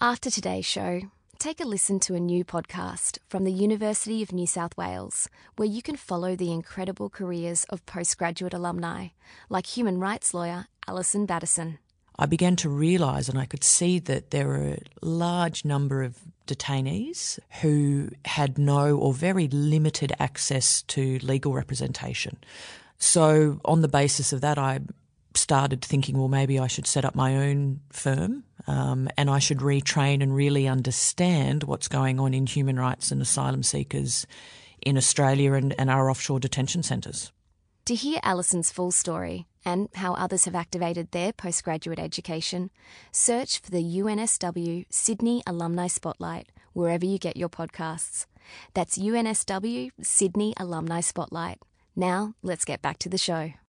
After today's show, take a listen to a new podcast from the University of New South Wales, where you can follow the incredible careers of postgraduate alumni, like human rights lawyer Alison Battisson. I began to realise and I could see that there were a large number of detainees who had no or very limited access to legal representation. So, on the basis of that, I started thinking, well, maybe I should set up my own firm um, and I should retrain and really understand what's going on in human rights and asylum seekers in Australia and, and our offshore detention centres. To hear Alison's full story and how others have activated their postgraduate education, search for the UNSW Sydney Alumni Spotlight wherever you get your podcasts. That's UNSW Sydney Alumni Spotlight. Now, let's get back to the show.